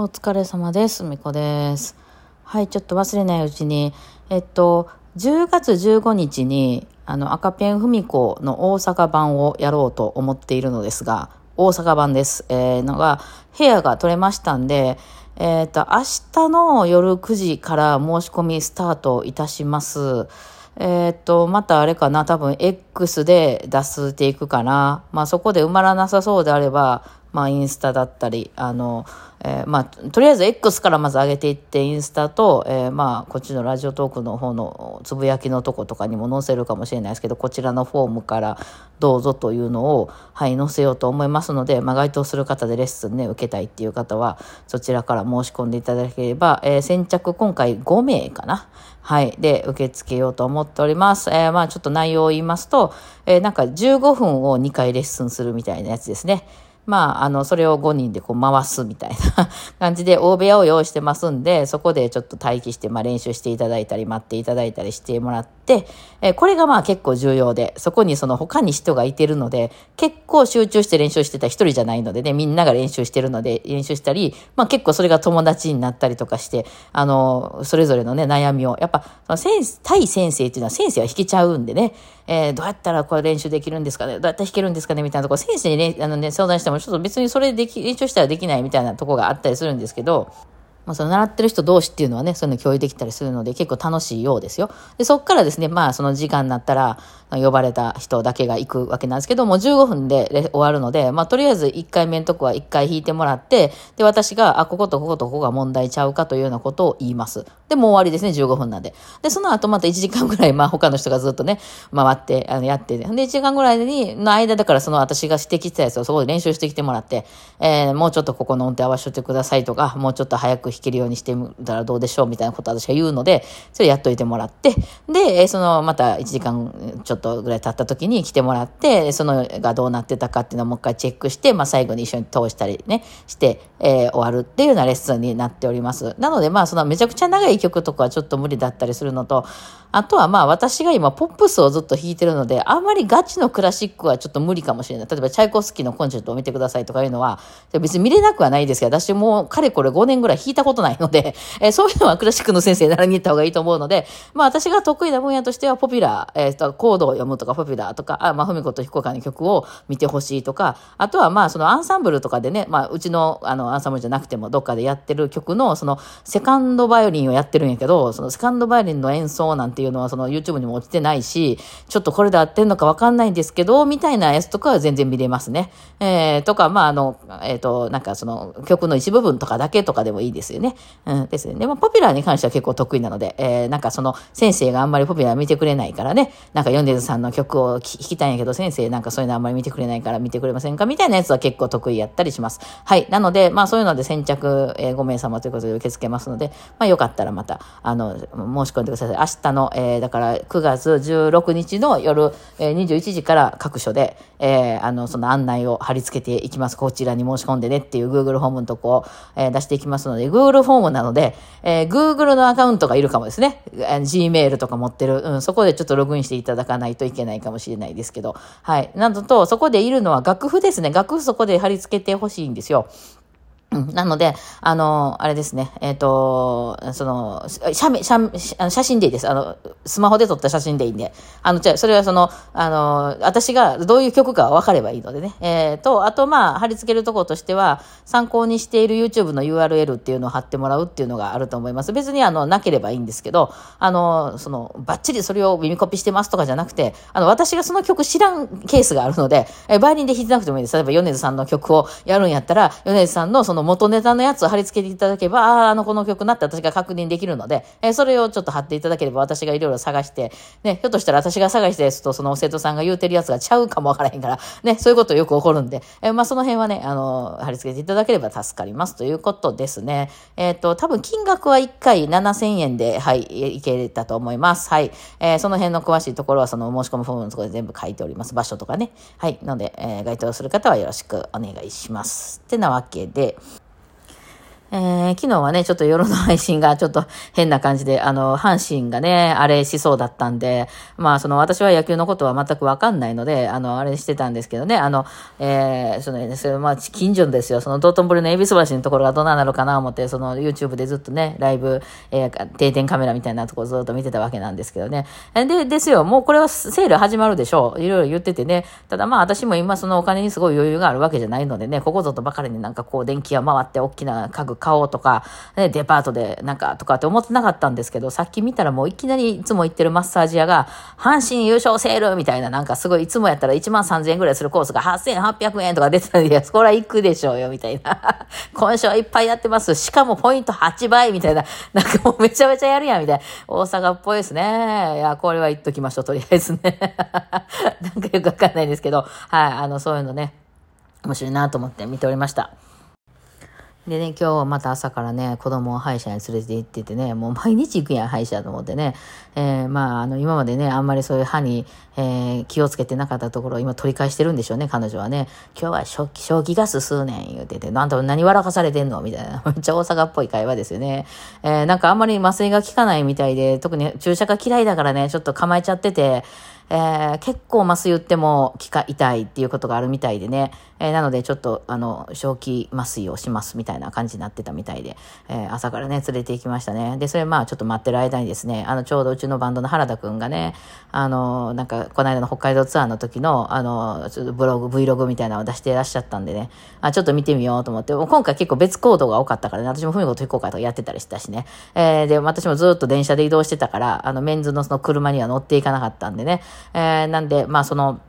お疲れ様です。みこです。はい、ちょっと忘れないうちに、えっと、10月15日に、あの、赤ペンふみこの大阪版をやろうと思っているのですが、大阪版です。えー、のが、部屋が取れましたんで、えっ、と、明日の夜9時から申し込みスタートいたします。えっ、と、またあれかな、多分 X で出していくかな。まあそこで埋まらなさそうであれば、まあインスタだったり、あの、えーまあ、とりあえず X からまず上げていって、インスタと、えーまあ、こっちのラジオトークの方のつぶやきのとことかにも載せるかもしれないですけど、こちらのフォームからどうぞというのを、はい、載せようと思いますので、まあ、該当する方でレッスンね、受けたいっていう方は、そちらから申し込んでいただければ、えー先着今回5名かな。はい。で、受け付けようと思っております。えーまあ、ちょっと内容を言いますと、えーなんか15分を2回レッスンするみたいなやつですね。まあ、あの、それを5人でこう回すみたいな 感じで、大部屋を用意してますんで、そこでちょっと待機して、まあ練習していただいたり、待っていただいたりしてもらって、えこれがまあ結構重要で、そこにその他に人がいてるので、結構集中して練習してた一人じゃないのでね、みんなが練習してるので、練習したり、まあ結構それが友達になったりとかして、あの、それぞれのね、悩みを、やっぱ、その先、対先生っていうのは先生は弾けちゃうんでね、えーどうやったらこれ練習できるんですかねどうやったら弾けるんですかねみたいなところ、先生にね、あのね、相談しても、ちょっと別にそれでき、練習したらできないみたいなとこがあったりするんですけど、まあ、その習ってる人同士っていうのはね、そういうの共有できたりするので結構楽しいようですよ。で、そっからですね、まあその時間になったら、呼ばれた人だけが行くわけなんですけども、15分で終わるので、まあとりあえず1回目のとこは1回弾いてもらって、で、私が、あ、こことこことここが問題ちゃうかというようなことを言います。で、もう終わりですね、15分なんで。で、その後また1時間ぐらい、まあ他の人がずっとね、回って、あの、やって、で、1時間ぐらいに、の間だからその私が指摘したやつをそこで練習してきてもらって、えーもうちょっとここの音程合わせてくださいとか、もうちょっと早く弾けるようにしてみたらどうでしょうみたいなことを私が言うので、それやっといてもらって、で、その、また1時間ちょっとぐらい経った時に来てもらって、そのがどうなってたかっていうのをもう一回チェックして、まあ最後に一緒に通したりね、して、えー終わるっていうようなレッスンになっております。なのでまあそのめちゃくちゃ長い曲とかはちょっと無理だったりするのと、あとはまあ私が今ポップスをずっと弾いてるので、あんまりガチのクラシックはちょっと無理かもしれない。例えばチャイコフスキーのコンチェルトを見てくださいとかいうのは、別に見れなくはないですけど、私もうかれこれ5年ぐらい弾いたことないので、えーそういうのはクラシックの先生に習いに行った方がいいと思うので、まあ私が得意な分野としてはポピュラー、えーと、コードを読むとかポピュラーとか、あまあ、ふみこと彦川の曲を見てほしいとか、あとはまあそのアンサンブルとかでね、まあうちのあのアンサンブルじゃなくてもどっかでやってる曲のそのセカンドバイオリンをやってるんやけど、そのセカンドバイオリンの演奏なんてっていうのはその YouTube にも落ちてないし、ちょっとこれで合ってんのかわかんないんですけど、みたいなやつとかは全然見れますね。えー、とか、まああの、えっ、と、なんかその曲の一部分とかだけとかでもいいですよね。うん、ですね。でもポピュラーに関しては結構得意なので、えー、なんかその先生があんまりポピュラー見てくれないからね、なんかヨンデズさんの曲を聴きたいんやけど、先生なんかそういうのあんまり見てくれないから見てくれませんかみたいなやつは結構得意やったりします。はい。なので、まあそういうので先着、えー5名様ということで受け付けますので、まあよかったらまた、あの、申し込んでください。明日の、えーだから9月16日の夜、えー21時から各所で、えーあの、その案内を貼り付けていきます。こちらに申し込んでねっていう Google フォームのとこを、えー出していきますので、Google フォームなので、えー Google のアカウントがいるかもですね。えー Gmail とか持ってる、うん、そこでちょっとログインしていただかないといけないかもしれないですけど、はい。などと、そこでいるのは楽譜ですね。楽譜そこで貼り付けてほしいんですよ。うんなので、あの、あれですね、えっ、と、その、写メ、写写真でいいです。あの、スマホで撮った写真でいいんで。あの、じゃあそれはその、あの、私がどういう曲か分かればいいのでね。えっ、と、あと、まあ、貼り付けるところとしては、参考にしている YouTube の URL っていうのを貼ってもらうっていうのがあると思います。別に、あの、なければいいんですけど、あの、その、バッチリそれを耳コピしてますとかじゃなくて、あの、私がその曲知らんケースがあるので、えバイオリンで弾いてなくてもいいです。例えば、米津さんの曲をやるんやったら、米津さんのそのの元ネタのやつを貼り付けていただけば、ああ、あの、この曲なって私が確認できるので、えーそれをちょっと貼っていただければ私がいろいろ探して、ね、ひょっとしたら私が探したやつとその生徒さんが言うてるやつがちゃうかもわからへんから、ね、そういうことよく起こるんで、えーまあ、その辺はね、あの、貼り付けていただければ助かりますということですね。えっ、と、多分金額は1回7000円で、はい、いけたと思います。はい。えーその辺の詳しいところはその申し込むフォームのところで全部書いております。場所とかね。はい。ので、えー該当する方はよろしくお願いします。ってなわけで、えー、昨日はね、ちょっと夜の配信がちょっと変な感じで、あの、阪神がね、あれしそうだったんで、まあ、その私は野球のことは全くわかんないので、あの、あれしてたんですけどね、あの、えー、その、それまあ、近所ですよ、その道頓堀の恵比寿橋のところがどうなるかな思って、その YouTube でずっとね、ライブ、えー、定点カメラみたいなところずっと見てたわけなんですけどね。で、ですよ、もうこれはセール始まるでしょう。いろいろ言っててね、ただまあ、私も今そのお金にすごい余裕があるわけじゃないのでね、ここぞとばかりになんかこう、電気が回って大きな家具買おうとか、ね、デパートでなんかとかって思ってなかったんですけど、さっき見たらもういきなりいつも行ってるマッサージ屋が、阪神優勝セールみたいな、なんかすごいいつもやったら1万3000円ぐらいするコースが8800円とか出てたんで、そこら行くでしょうよ、みたいな。今週はいっぱいやってます。しかもポイント8倍みたいな。なんかもうめちゃめちゃやるやん、みたいな。大阪っぽいですね。いや、これは言っときましょう、とりあえずね。なんかよくわかんないんですけど、はい、あの、そういうのね、面白いなと思って見ておりました。でね、今日また朝からね、子供を歯医者に連れて行っててね、もう毎日行くやん、歯医者と思ってね。えー、まあ、あの、今までね、あんまりそういう歯に、えー、気をつけてなかったところを今取り返してるんでしょうね、彼女はね。今日は正気、正気ガス数年言うてて、なんと何笑かされてんの？みたいな。めっちゃ大阪っぽい会話ですよね。えー、なんかあんまり麻酔が効かないみたいで、特に注射が嫌いだからね、ちょっと構えちゃってて、えー、結構麻酔打っても気か痛いっていうことがあるみたいでね、えー、なのでちょっとあの正気麻酔をしますみたいな感じになってたみたいで、えー、朝からね連れて行きましたね。でそれまあちょっと待ってる間にですねあのちょうどうちのバンドの原田くんがねあのなんかこの間の北海道ツアーの時のあのちょっとブログ Vlog みたいなのを出していらっしゃったんでね。あちょっと見てみようと思って。今回結構別行動が多かったからね。私もふみこと行こうかとかやってたりしたしね、えー、で私もずっと電車で移動してたからあのメンズのその車には乗っていかなかったんでね、えー、なんでまあその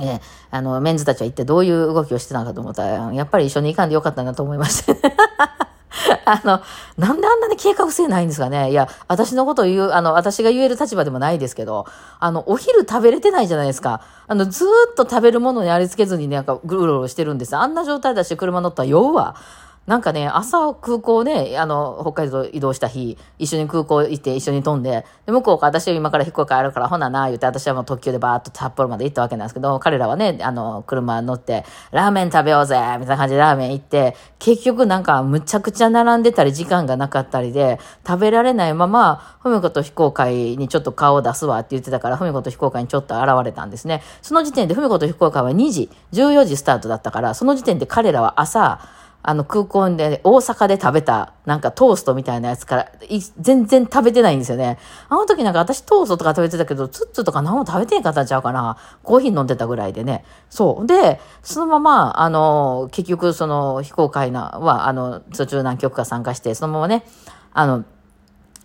えー、あの、メンズたちは一体どういう動きをしてたのかと思ったら、やっぱり一緒に行かんでよかったなと思いました。あの、なんであんなに計画性ないんですかねいや、私のことを言う、あの、私が言える立場でもないですけど、あの、お昼食べれてないじゃないですか。あの、ずっと食べるものにありつけずになんかぐるぐるしてるんです。あんな状態だし車乗ったら酔うわ。なんかね、朝空港ね、あの、北海道移動した日、一緒に空港行って一緒に飛んで、で向こうから私は今から飛行機あるから、ほなな、言って私はもう特急でバーっと札幌まで行ったわけなんですけど、彼らはね、あの、車乗って、ラーメン食べようぜみたいな感じでラーメン行って、結局なんかむちゃくちゃ並んでたり、時間がなかったりで、食べられないまま、ふみこと非公開にちょっと顔を出すわって言ってたから、ふみこと非公開にちょっと現れたんですね。その時点でふみこと非公開は2時、14時スタートだったから、その時点で彼らは朝、あの空港で大阪で食べたなんかトーストみたいなやつから全然食べてないんですよね。あの時なんか私トーストとか食べてたけど、ツッツとか何も食べてへんかったんちゃうかな。コーヒー飲んでたぐらいでね。そう。で、そのまま、あの、結局その非公開なは、あの、途中何曲か参加して、そのままね、あの、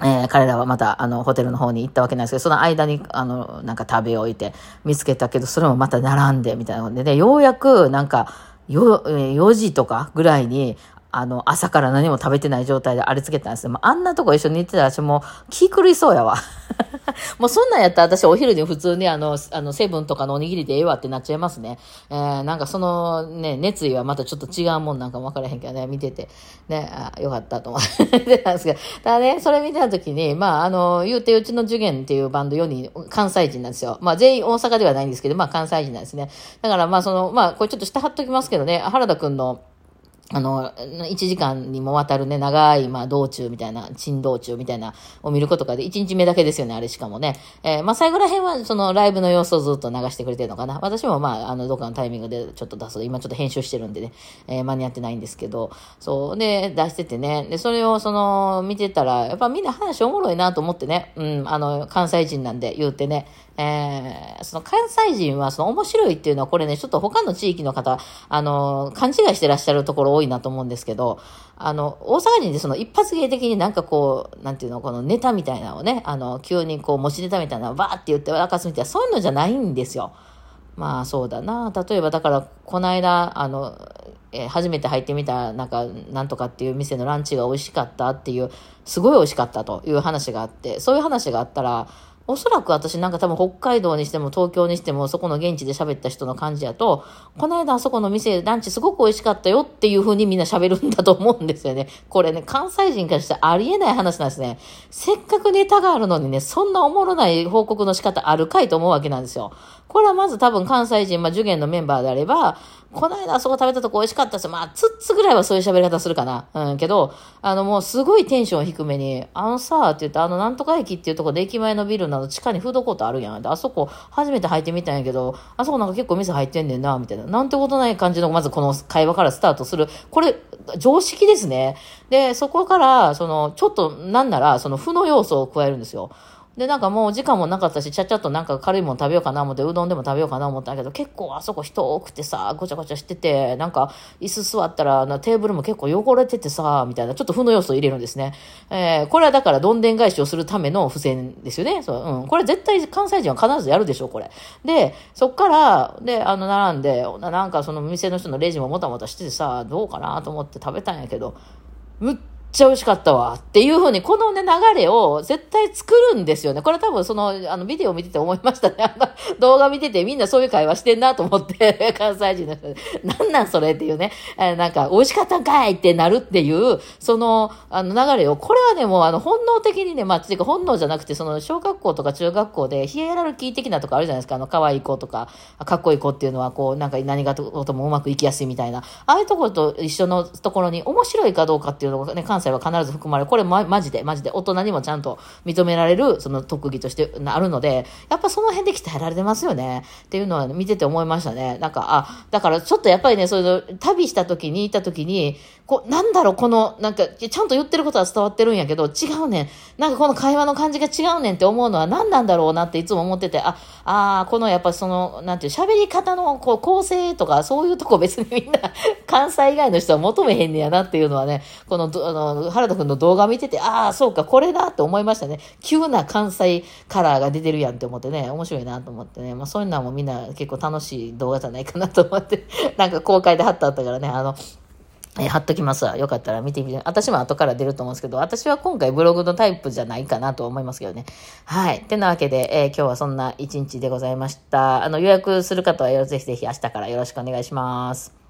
えー、彼らはまた、あの、ホテルの方に行ったわけなんですけど、その間に、あの、なんか食べ置いて見つけたけど、それもまた並んで、みたいなのでね、ようやく、なんか、4,、4時とかぐらいに、あの、朝から何も食べてない状態でありつけたんですよ。まあんなとこ一緒に行ってたら私もう気狂いそうやわ。もうそんなんやったら私お昼に普通にあの、あの、セブンとかのおにぎりでええわってなっちゃいますね。えー、なんかそのね、熱意はまたちょっと違うもんなんかもわからへんけどね、見てて。ね、あよかったと思ってたんですけど。ただね、それ見てた時に、まあ、あの、言うてうちの受験っていうバンド4人、関西人なんですよ。まあ全員大阪ではないんですけど、まあ関西人なんですね。だからまあその、まあこれちょっと下貼っときますけどね、原田くんの、あの、1時間にもわたるね、長い、まあ、道中みたいな、珍道中みたいな、を見ることがで、1日目だけですよね、あれしかもね。えー、まあ、最後ら辺は、その、ライブの様子をずっと流してくれてるのかな。私も、まあ、あの、どっかのタイミングでちょっと出す。今ちょっと編集してるんでね、えー、間に合ってないんですけど、そう、で、出しててね、で、それを、その、見てたら、やっぱみんな話おもろいなと思ってね、うん、あの、関西人なんで言うてね、えー、その関西人はその面白いっていうのはこれね、ちょっと他の地域の方、あの、勘違いしてらっしゃるところ多いなと思うんですけど、あの、大阪人でその一発芸的になんかこう、なんていうの、このネタみたいなのをね、あの、急にこう持ちネタみたいなのをバーって言って明かすみたいな、そういうのじゃないんですよ。まあそうだな。例えばだから、この間、あの、えー、初めて入ってみた、なんか、なんとかっていう店のランチが美味しかったっていう、すごい美味しかったという話があって、そういう話があったら、おそらく私なんか多分北海道にしても東京にしてもそこの現地で喋った人の感じやと、この間あそこの店ランチすごく美味しかったよっていう風にみんな喋るんだと思うんですよね。これね、関西人からしてありえない話なんですね。せっかくネタがあるのにね、そんなおもろない報告の仕方あるかいと思うわけなんですよ。これはまず多分関西人、まあ、受験のメンバーであれば、この間あそこ食べたとこ美味しかったですよまあ、つっつぐらいはそういう喋り方するかな。うん、けど、あの、もうすごいテンション低めに、あのさ、って言って、あの、なんとか駅っていうとこで駅前のビルなど地下にフードコートあるやん。で、あそこ初めて入ってみたんやけど、あそこなんか結構店入ってんねんな、みたいな。なんてことない感じの、まずこの会話からスタートする。これ、常識ですね。で、そこから、その、ちょっと、なんなら、その、負の要素を加えるんですよ。で、なんかもう時間もなかったし、ちゃちゃっとなんか軽いもん食べようかな思って、うどんでも食べようかな思ったんだけど、結構あそこ人多くてさ、ごちゃごちゃしてて、なんか椅子座ったらテーブルも結構汚れててさ、みたいな、ちょっと負の要素を入れるんですね。えー、これはだからどんでん返しをするための付箋ですよね。そう、うん。これ絶対関西人は必ずやるでしょ、これ。で、そっから、で、あの、並んで、なんかその店の人のレジももたもたしててさ、どうかなと思って食べたんやけど、むっっちゃ美味しかったわっていうふうに、このね、流れを絶対作るんですよね。これ多分その、あの、ビデオ見てて思いましたね。あの、動画見ててみんなそういう会話してんなと思って、関西人の人で、なんなんそれっていうね、えなんか、美味しかったんかいってなるっていう、その、あの流れを、これはね、もうあの、本能的にね、まあ、ていうか本能じゃなくて、その、小学校とか中学校で、ヒエラルキー的なとこあるじゃないですか。あの、可愛い子とか、かっこいい子っていうのは、こう、なんか何がともうまくいきやすいみたいな、ああいうところと一緒のところに面白いかどうかっていうのがね、関西は必ず含まれれこれま、マジで、マジで、大人にもちゃんと認められる、その特技としてあるので、やっぱその辺で鍛えられてますよね。っていうのは、見てて思いましたね。なんか、あ、だからちょっとやっぱりね、そういう旅した時に、行った時に、こう、なんだろう、この、なんか、ちゃんと言ってることは伝わってるんやけど、違うねん。なんかこの会話の感じが違うねんって思うのは何なんだろうなっていつも思ってて、あ、あこのやっぱその、なんていう、喋り方のこう構成とか、そういうとこ別にみんな、関西以外の人は求めへんねやなっていうのはね、この、あの、原田くんの動画見てて、ああ、そうか、これだって思いましたね。急な関西カラーが出てるやんって思ってね、面白いなと思ってね、まあそういうのはもうみんな結構楽しい動画じゃないかなと思って、なんか公開で貼ってあったからね、あの、え貼っときますわ。よかったら見てみて。私も後から出ると思うんですけど、私は今回ブログのタイプじゃないかなと思いますけどね。はい。ってなわけで、えー、今日はそんな一日でございました。あの、予約する方はぜひぜひ明日からよろしくお願いします。